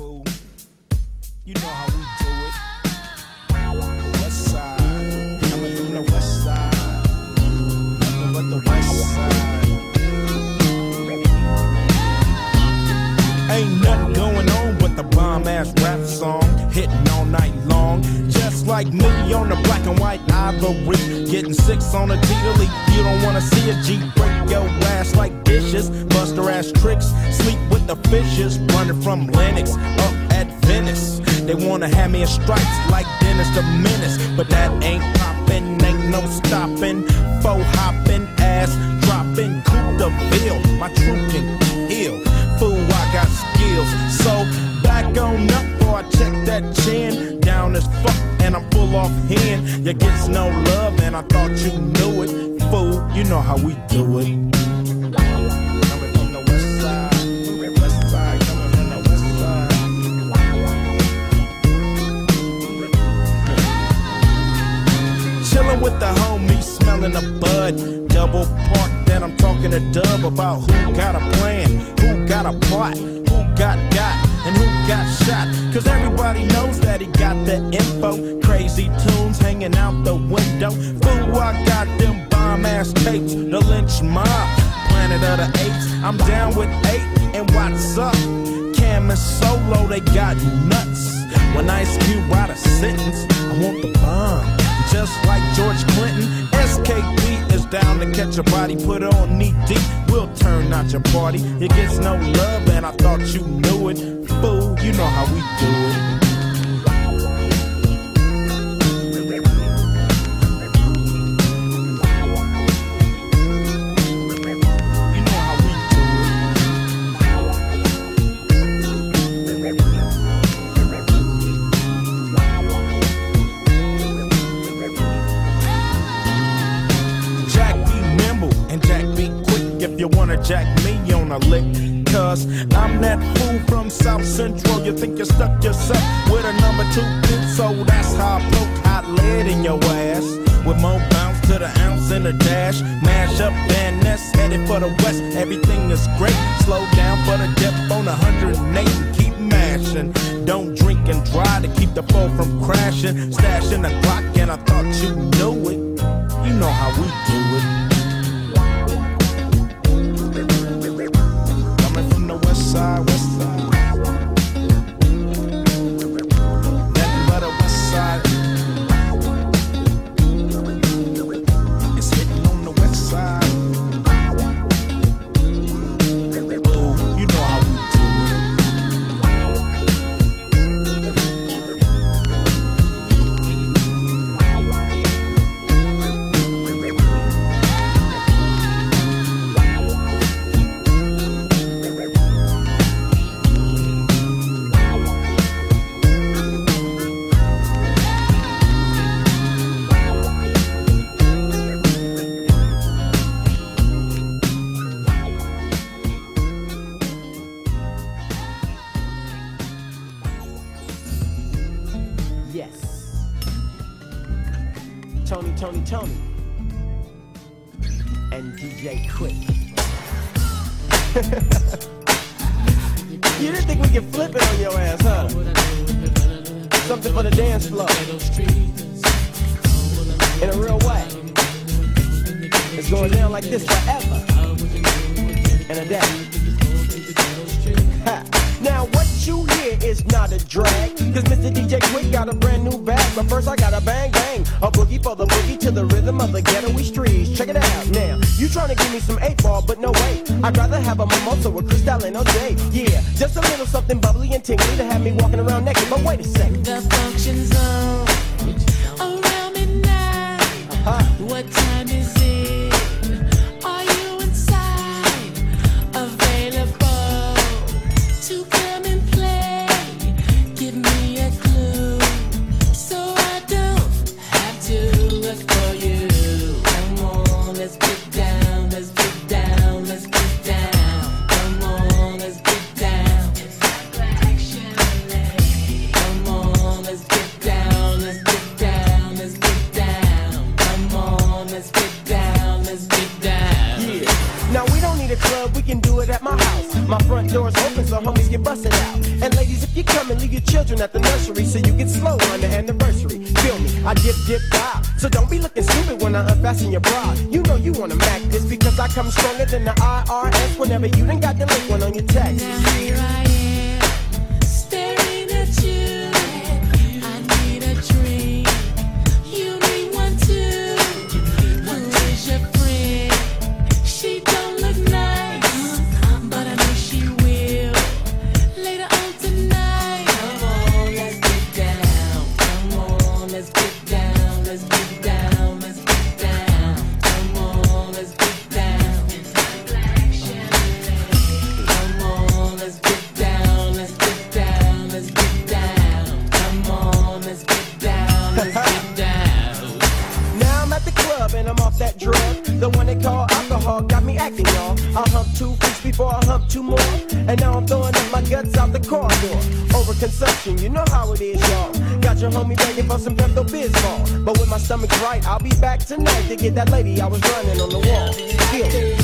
fool. You know how we do it. West side, coming from the west side. Nothing but the west side. Ain't nothing going on but the bomb ass rap song hitting all night long. Just like me on the black and white ivory, getting six on a G to. You don't wanna see a G break dishes, buster ass tricks, sleep with the fishes, running from Lennox up at Venice. They wanna have me in stripes like Dennis the Menace, but that ain't poppin', ain't no stopping. Faux hopping, ass dropping, Coupe de Ville, My truth can heal. Fool, I got skills. So back on up, or I check that chin. Down as fuck, and I'm full off hand. You gets no love, and I thought you knew it. Fool, you know how we do it. With the homies, smelling a bud. Double park, then I'm talking to Dub about who got a plan, who got a plot, who got got, and who got shot. Cause everybody knows that he got the info. Crazy tunes hanging out the window. Fool, I got them bomb ass tapes, the lynch mob, planet of the apes. I'm down with eight, and what's up? Cam and Solo, they got nuts. When Ice Cube write a sentence, I want the bomb. Just like George Clinton, SKP is down to catch a body, put it on knee deep. We'll turn out your party. It gets no love, and I thought you knew it. Fool, you know how we do it. Cause I'm that fool from South Central. You think you stuck yourself with a number two pin, so that's how I poke hot lead in your ass. With more bounce to the ounce in the dash. Mash up Van Ness, headed for the west. Everything is great. Slow down for the depth on 108 and keep mashing. Don't drink and drive to keep the foe from crashing. Stashing the clock, and I thought you knew it. You know how we do it. Tony, Tony. And DJ Quik. you didn't think we could flip it on your ass, huh? Something for the dance floor. In a real way. It's going down like this forever. And a day. Is not a drag. Cause Mr. DJ Quik got a brand new bag. But first I got a bang bang. A boogie for the boogie to the rhythm of the ghetto streets. Check it out now. You tryna give me some 8 ball but no way. I'd rather have a mimosa with Cristal and OJ Yeah, just a little something bubbly and tingly To have me walking around naked. But wait a second. The function zone around midnight. huh? What time is homie begging for some Pepto Bismol. But when my stomach's right, I'll be back tonight to get that lady I was running on the wall. Still.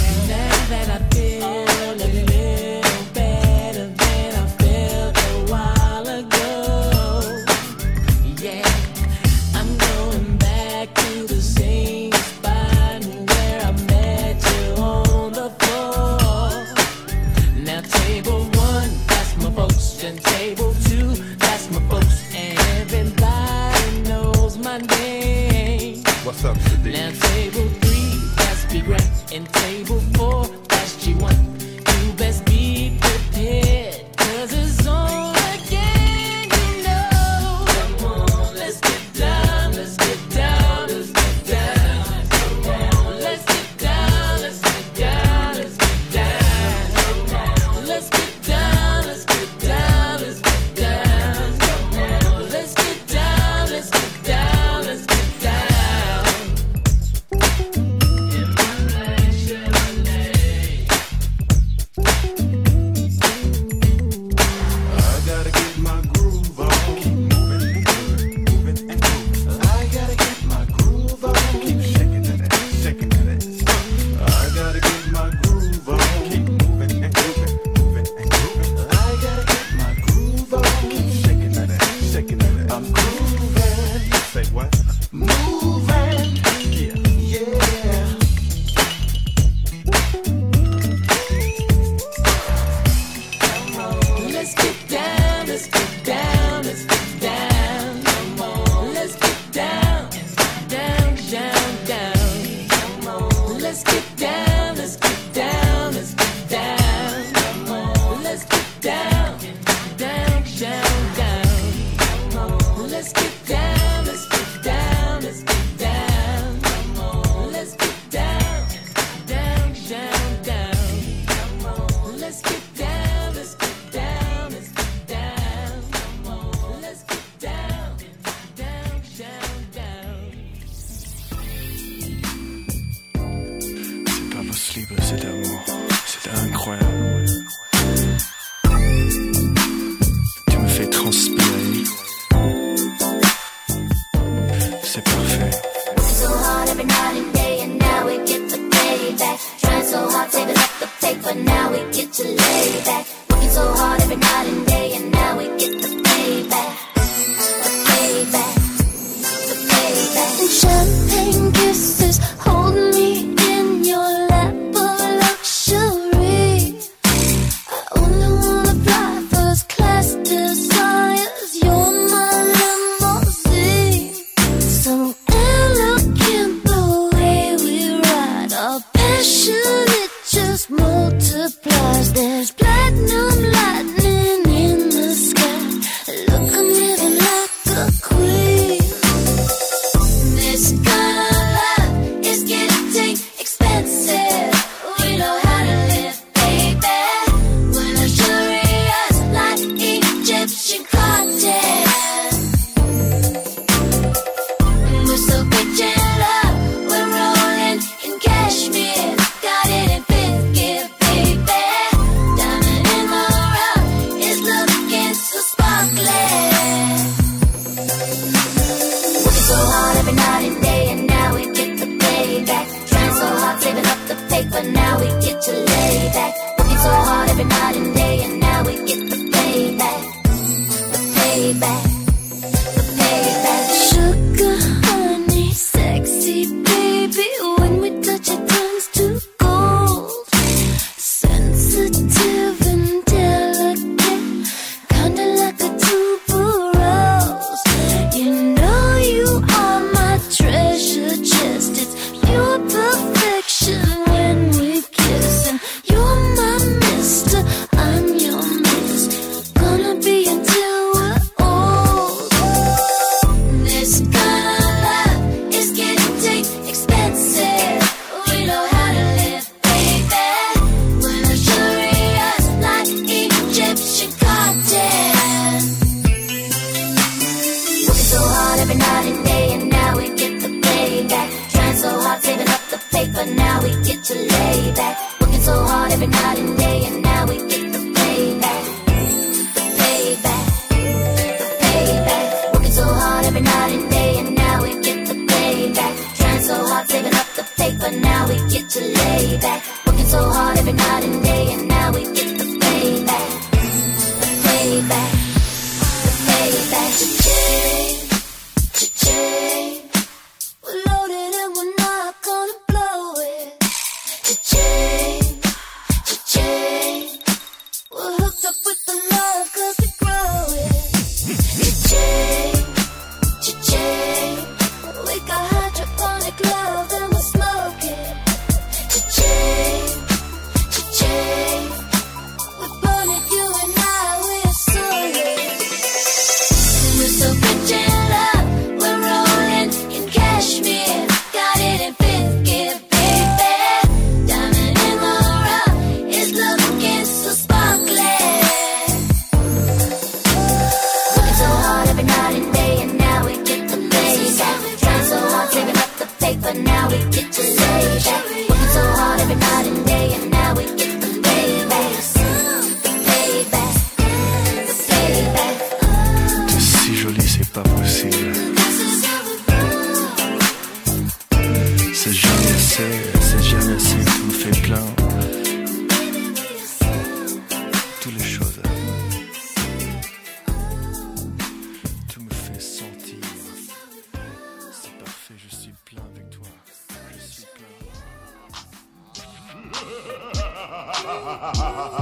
just began.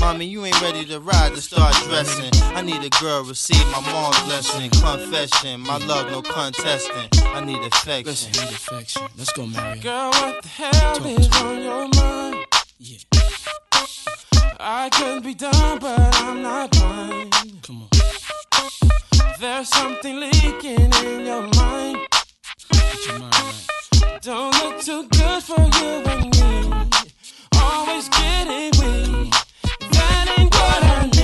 Mommy, you ain't ready to ride to start dressing. I need a girl, receive my mom's blessing. Confession, my love, no contesting. I need affection. Need affection. Let's go, Marion. Girl, what the hell is on your mind? Yeah. I could be dumb, but I'm not blind. Come on. There's something leaking in your mind. Get your mind right. Don't look too good for you and me. Always getting weak. That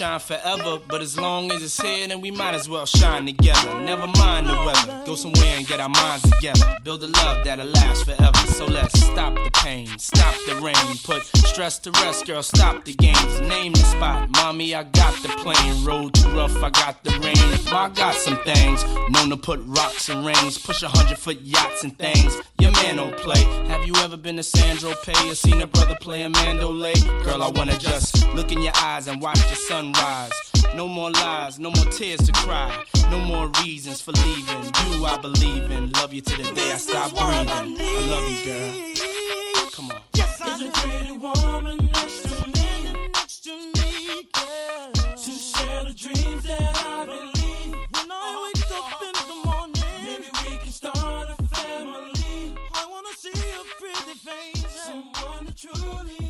shine forever, but as long as it's here, then we might as well shine together. Never mind the weather, go somewhere and get our minds together. Build a love that'll last forever. So let's stop the pain, stop the rain, put stress to rest, girl. Stop the games, name the spot. Mommy, I got the plane. Road too rough, I got the rain. I got some things, known to put rocks and rings, push a hundred foot yachts and things. Your man don't play. Have you ever been to Sandro Pay or seen a brother play a mandolay? Girl, I wanna just look in your eyes and watch the sunrise. No more lies, no more tears to cry. No more reasons for leaving. You, I believe in. Love you to the day I stop breathing. I love you, girl. Come on. Is a pretty woman next to me, next to me, girl. To share the dreams that I believe. When I uh-huh. wake up in the morning, maybe we can start a family. I wanna see a pretty face, someone that truly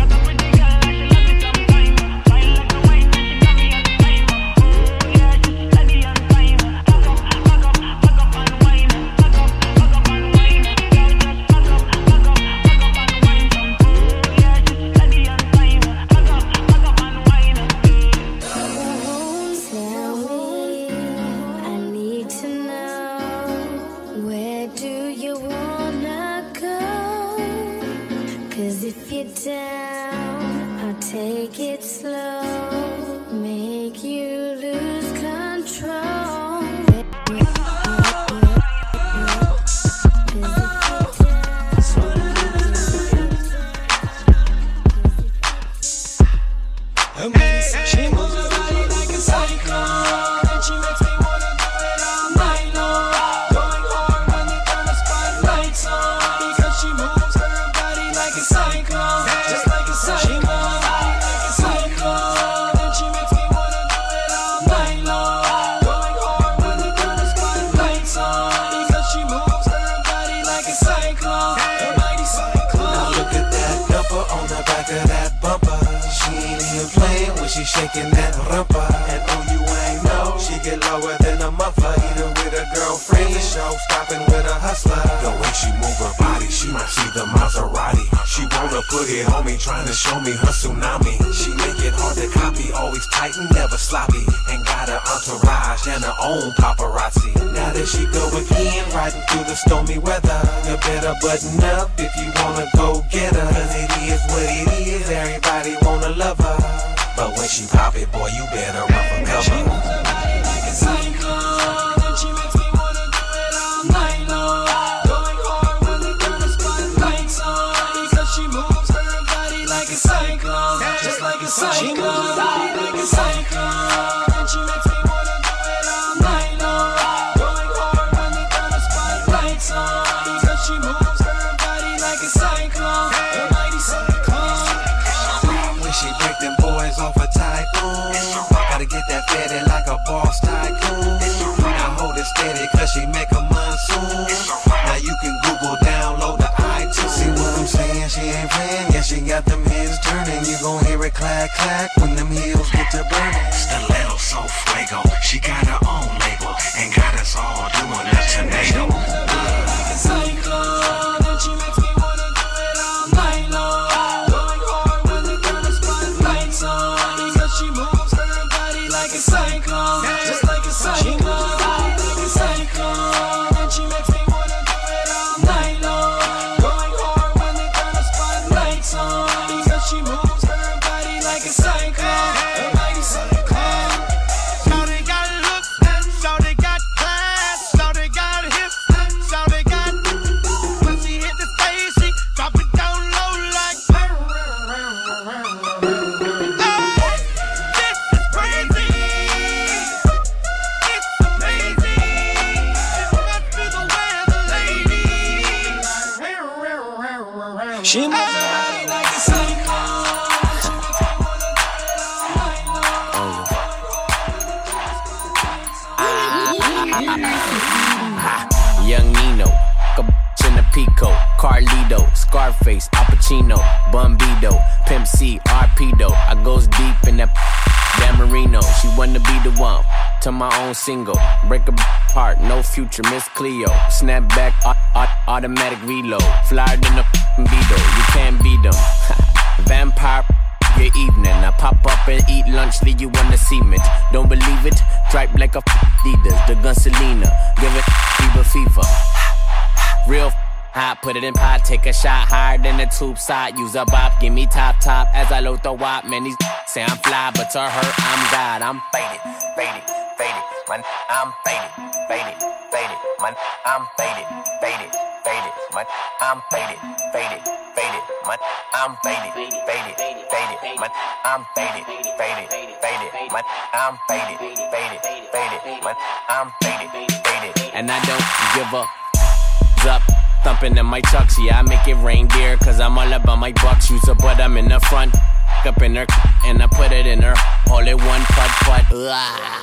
Shaking that rumpa. And oh, you ain't know, she get lower than a muffler. Either with a girlfriend, the show stopping with a hustler. The way she move her body, she might see the Maserati. She wanna put it on me, trying to show me her tsunami. She make it hard to copy, always tight and never sloppy. And got her entourage and her own paparazzi. Now that she go again, riding through the stormy weather. You better button up if you wanna go get her. Cause it is what it is, everybody wanna love her. But when she pop it, boy, you better run for cover. Boss tycoon Now hold it steady cause she make a monsoon to my own single. Break apart, no future, Miss Cleo. Snap back, au- au- automatic reload. Flyer than a Beetle, you can't beat them. Vampire your evening. I pop up and eat lunch, leave you on the cement. Don't believe it? Stripe like a Adidas, the gun Selena. Give it fever fever. Real hot, put it in pot, take a shot higher than the tube side. Use a bop, give me top top as I load the wop. Man, say I'm fly, but to her, I'm God. I'm faded, faded, faded. Man, I'm faded, faded, faded. Man, I'm faded, faded, faded. Man, I'm faded, faded, faded. Man, I'm faded, faded, faded. Man, I'm faded, faded, faded. Man, I'm faded, faded, faded. Man, I'm faded, faded. And I don't give up up. Thumping in my chucks, yeah, I make it reindeer, cause I'm all about my bucks. Use a butt, I'm in the front, up in her, and I put it in her. All in one putt putt. Ugh.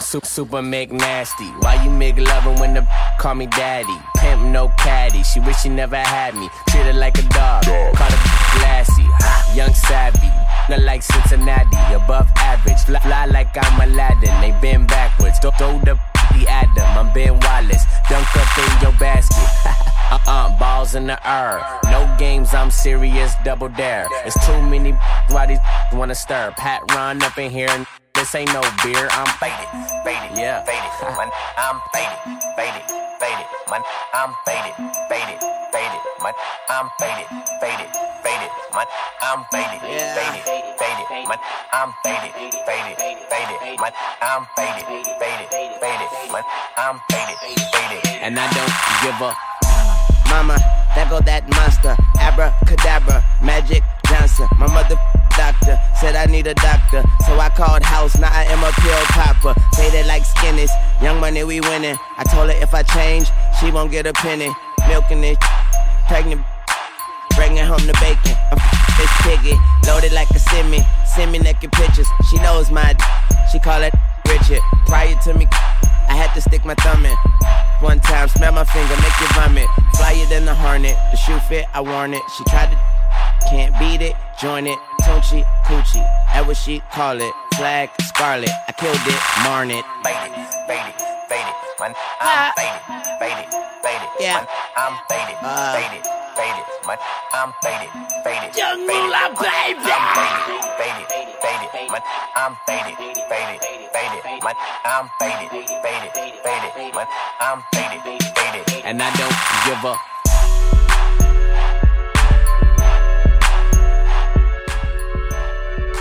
Super, super make nasty. Why you make loving when the call me daddy? Pimp no caddy. She wish she never had me. Treat her like a dog. Call her Lassie. Young savvy. Not like Cincinnati. Above average. Fly, fly like I'm Aladdin. They bend backwards. Throw, throw the the Adam. I'm Ben Wallace. Dunk up in your basket. Uh-uh, balls in the air. No games, I'm serious, double dare. It's too many why these wanna stir. Pat run up in here and this ain't no beer. I'm faded, faded, yeah, faded. Man, I'm faded, faded, faded. Man, I'm faded, faded, faded. Man, I'm faded, faded, faded. Man, I'm faded, faded, faded. Man, I'm faded, faded, faded. Man, I'm faded, faded, faded. Man, I'm faded, faded. And I don't give a Mama, there go that monster. Abracadabra, Magic Johnson. My mother doctor said I need a doctor. So I called house, now I am a pill popper. Faded like skinnies, young money we winning. I told her if I change, she won't get a penny. Milking it, pregnant, bringing home the bacon. I'm this piggy, loaded like a semi. Send me naked pictures. She knows my she call it Richard. Prior to me, I had to stick my thumb in. One time, smell my finger, make you vomit. Flyer than the hornet. The shoe fit, I worn it. She tried to, can't beat it, join it. Tunchi, coochie, that what she call it. flag, scarlet. I killed it, marn it. Faded, faded, faded. Man, I'm faded, faded, faded. Yeah. Man, I'm faded, Uh. faded, faded. Man, I'm faded, faded, Young faded. Moolah, Man, baby. I'm faded, faded, faded. Man, I'm faded, faded, faded. Man, I'm faded, faded, faded. Man, I'm faded, faded. And I don't give up.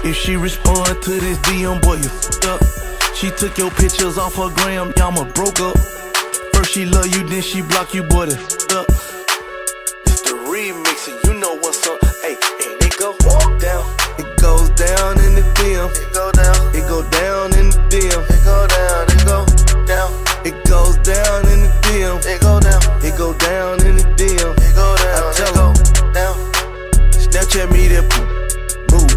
If she respond to this DM, boy, you fucked up. She took your pictures off her gram, y'all broke up. First she love you, then she block you, boy, the up. DM. It go down. It go down in the DM. It go down. It go down. It goes down in the DM. It go down. It go down in the DM. It go down. I tell her down. Snapchat me that move.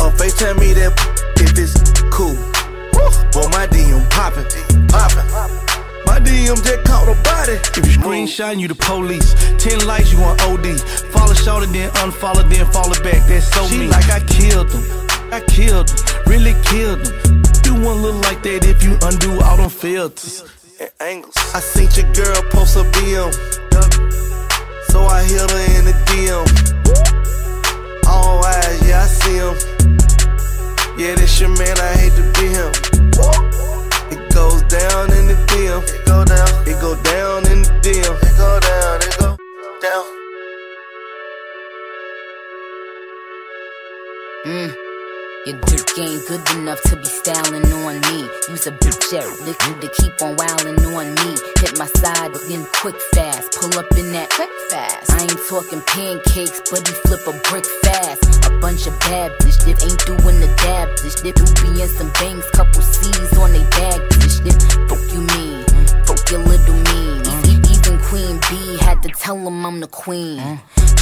Or FaceTime me that if it's cool. Boy, my DM poppin', poppin'. My DM just caught a body. If you screenshot, you the police. Ten likes, you on OD. Follow short and then unfollow, then follow back. That's so she mean. like I killed him. I killed him. Really killed him. You won't look like that if you undo all them filters and angles. I seen your girl post a BM. So I hit her in the DM. All eyes, yeah, I see him. Yeah, this your man, I hate to be him. It goes down in the DM. It go down. It go down in the DM. It go down. It go down. Mm. Your dick ain't good enough to be styling on me. Use a bitch at liquor to keep on wildin' on me. Hit my side again quick fast. Pull up in that quick fast. I ain't talking pancakes, but he flip a brick fast. A bunch of bad bitch that ain't doing the dab bitch. That be in some bangs, couple C's on they bag bitch. Fuck you mean, fuck your little mean. Queen B had to tell him I'm the queen.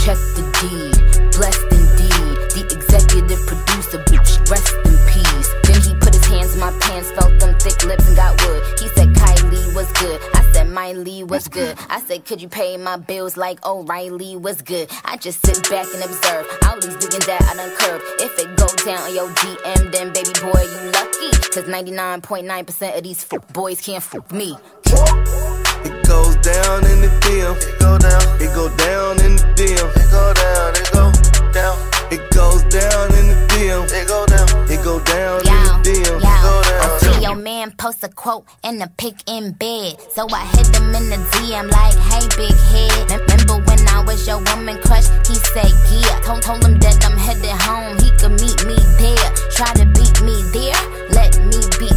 Check the deed, blessed indeed. The executive producer, bitch, rest in peace. Then he put his hands in my pants, felt them thick lips and got wood. He said Kylie was good. I said Miley was good. I said, could you pay my bills like oh, O'Reilly was good? I just sit back and observe all these digging that I done curved. If it go down on your DM, then baby boy, you lucky. Cause 99.9% of these fuck boys can't fuck me. It goes down in the DM. It go down. It go down in the DM. It go down. It go down. It goes down in the DM. It go down. It go down in the DM. It go down. see your man post a quote and a pic in bed. So I hit him in the DM like, hey, big head. Remember when I was your woman crush? He said, yeah. Told, told him that I'm headed home. He could meet me there. Try to beat me there. Let me be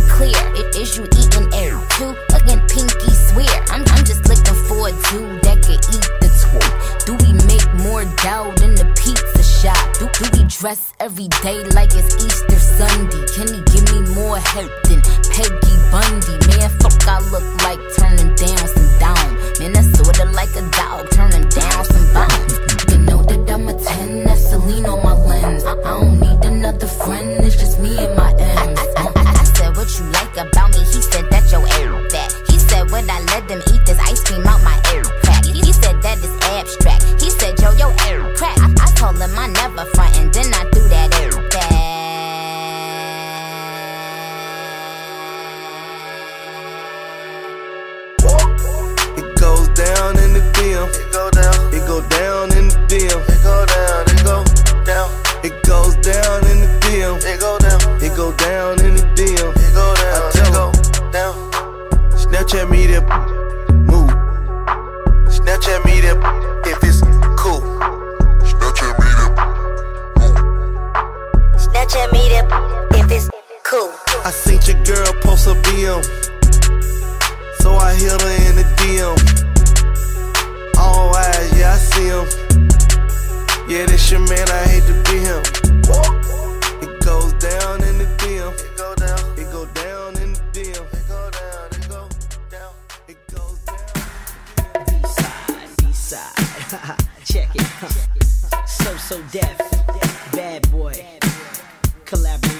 dress every day like it's Easter Sunday? Can he give me more help than Peggy Bundy? Man, fuck, I look like turning down some down. Man, that's sorta like a dog turning down some bones. You know that I'm a 10, that's Celine on my lens. I don't need another friend, it's just me and my I seen your girl post a BM. So I hit her in the DM. All eyes, yeah, I see him. Yeah, this your man, I hate to be him. It goes down in the DM. It go down. It go down in the DM. It go down. It go down. It goes down. B-side. Check it. So so deaf.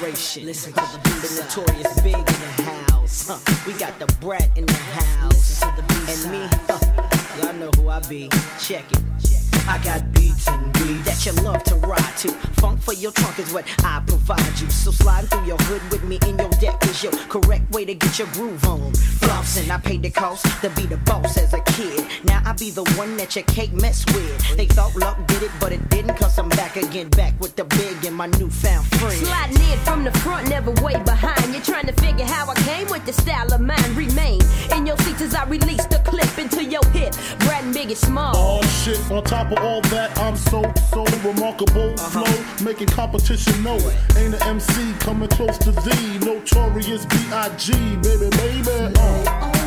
Collaboration. Listen to the, beat. the notorious big in the house. Huh. We got the brat in the house. And me, huh. y'all know who I be. Check it. I got beats and beats that you love to ride to. Funk for your trunk is what I provide you. So slide through your hood with me in your deck is your correct way to get your groove on. Flossing, I paid the cost to be the boss as a kid. Now I be the one that your cake mess with. They thought luck did it, but it didn't, cause I'm back again, back with the big and my newfound friend. Sliding in from the front, never way behind. You're trying to figure how I came with the style of mine. Remain in your seats as I release the clip into your hip. And Biggie Small. Oh shit, on top of all that, I'm so, so remarkable. Flow, making competition know it. Ain't an MC coming close to thee. Notorious B.I.G., baby, baby. Uh.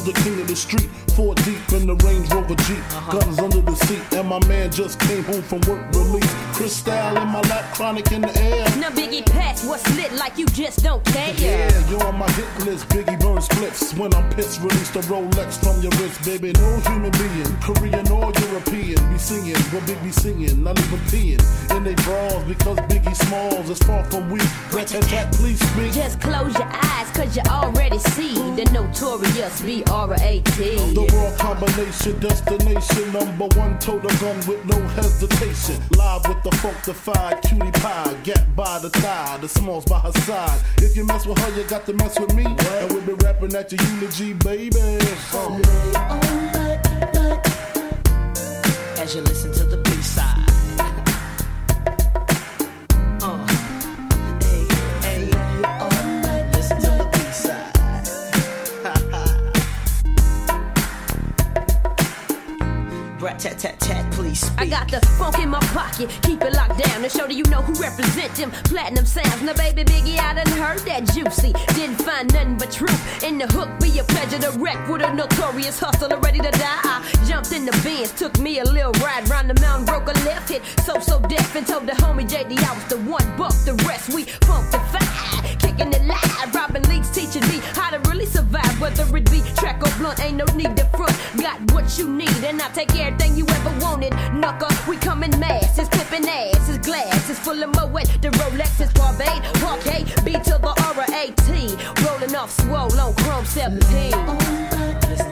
On who was the king of the street. Four deep in the Range Rover Jeep, uh-huh. guns under the seat, and my man just came home from work release. Crystal in my lap, chronic in the air. Now Biggie Patch, what's lit like you just don't care. Yeah, you're on my hit list. Biggie burns clips. When I'm pissed, release the Rolex from your wrist, baby. No human being, Korean or European, be singing what Big be singing, not even peeing in they bras because Biggie Smalls is far from weak. Rat tat tat, please speak. Just close your eyes, cause you already see the notorious B-R-A-T. The raw combination, destination, number one, total gun with no hesitation. Live with the funkified cutie pie, gap by the thigh, the smalls by her side. If you mess with her, you got to mess with me. And we'll be rapping at your eulogy, baby. Uh. As you listen to the B-side. Uh. Tat tat tat, please speak. I got the funk in my pocket, keep it locked down to show that you know who represent them platinum sounds. Now, baby Biggie, I done heard that juicy. Didn't find nothing but truth in the hook. Be a pleasure to wreck with a notorious hustler ready to die. I jumped in the Benz, took me a little ride round the mountain, broke a left hit. So So Def and told the homie JD I was the one. Buck the rest, we funkified, kicking it live. Robin Leach teaching me how survive, whether it be track or blunt. Ain't no need to front. Got what you need, and I take everything you ever wanted. Knucker, we come in mass. It's clipping ass, it's glass, it's full of moet. The Rolex is Barbade, Parquet, B to the R A T. Rolling off swole on Chrome 17.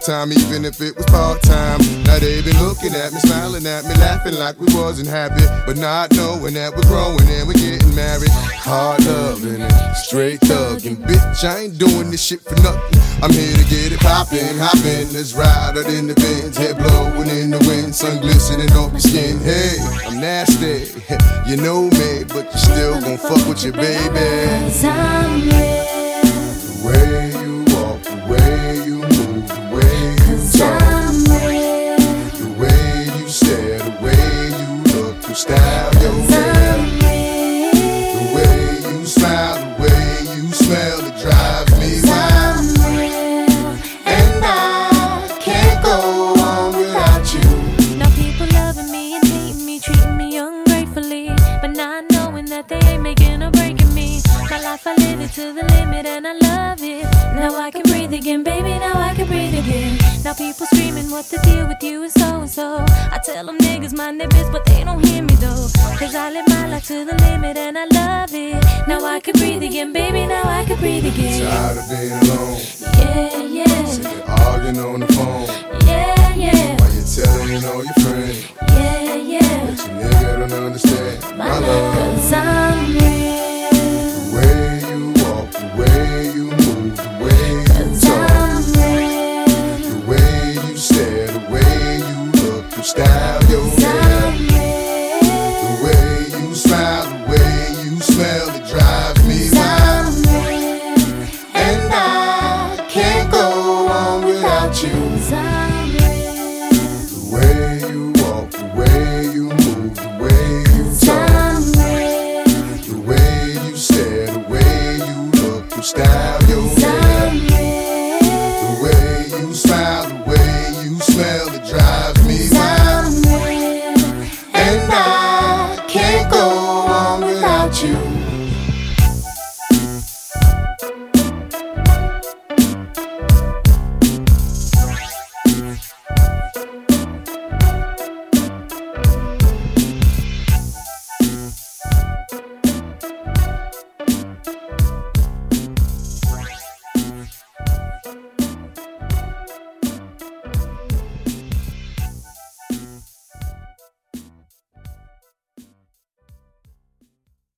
time, even if it was part time. Now they been looking at me, smiling at me, laughing like we wasn't happy, but not knowing that we're growing and we're getting married. Hard loving and straight thugging, bitch. I ain't doing this shit for nothing. I'm here to get it poppin', hoppin'. Let's ride out in the vents, head blowing in the wind, sun glistening off your skin. Hey, I'm nasty, you know me, but you still gon' fuck with your baby. I'm real. The way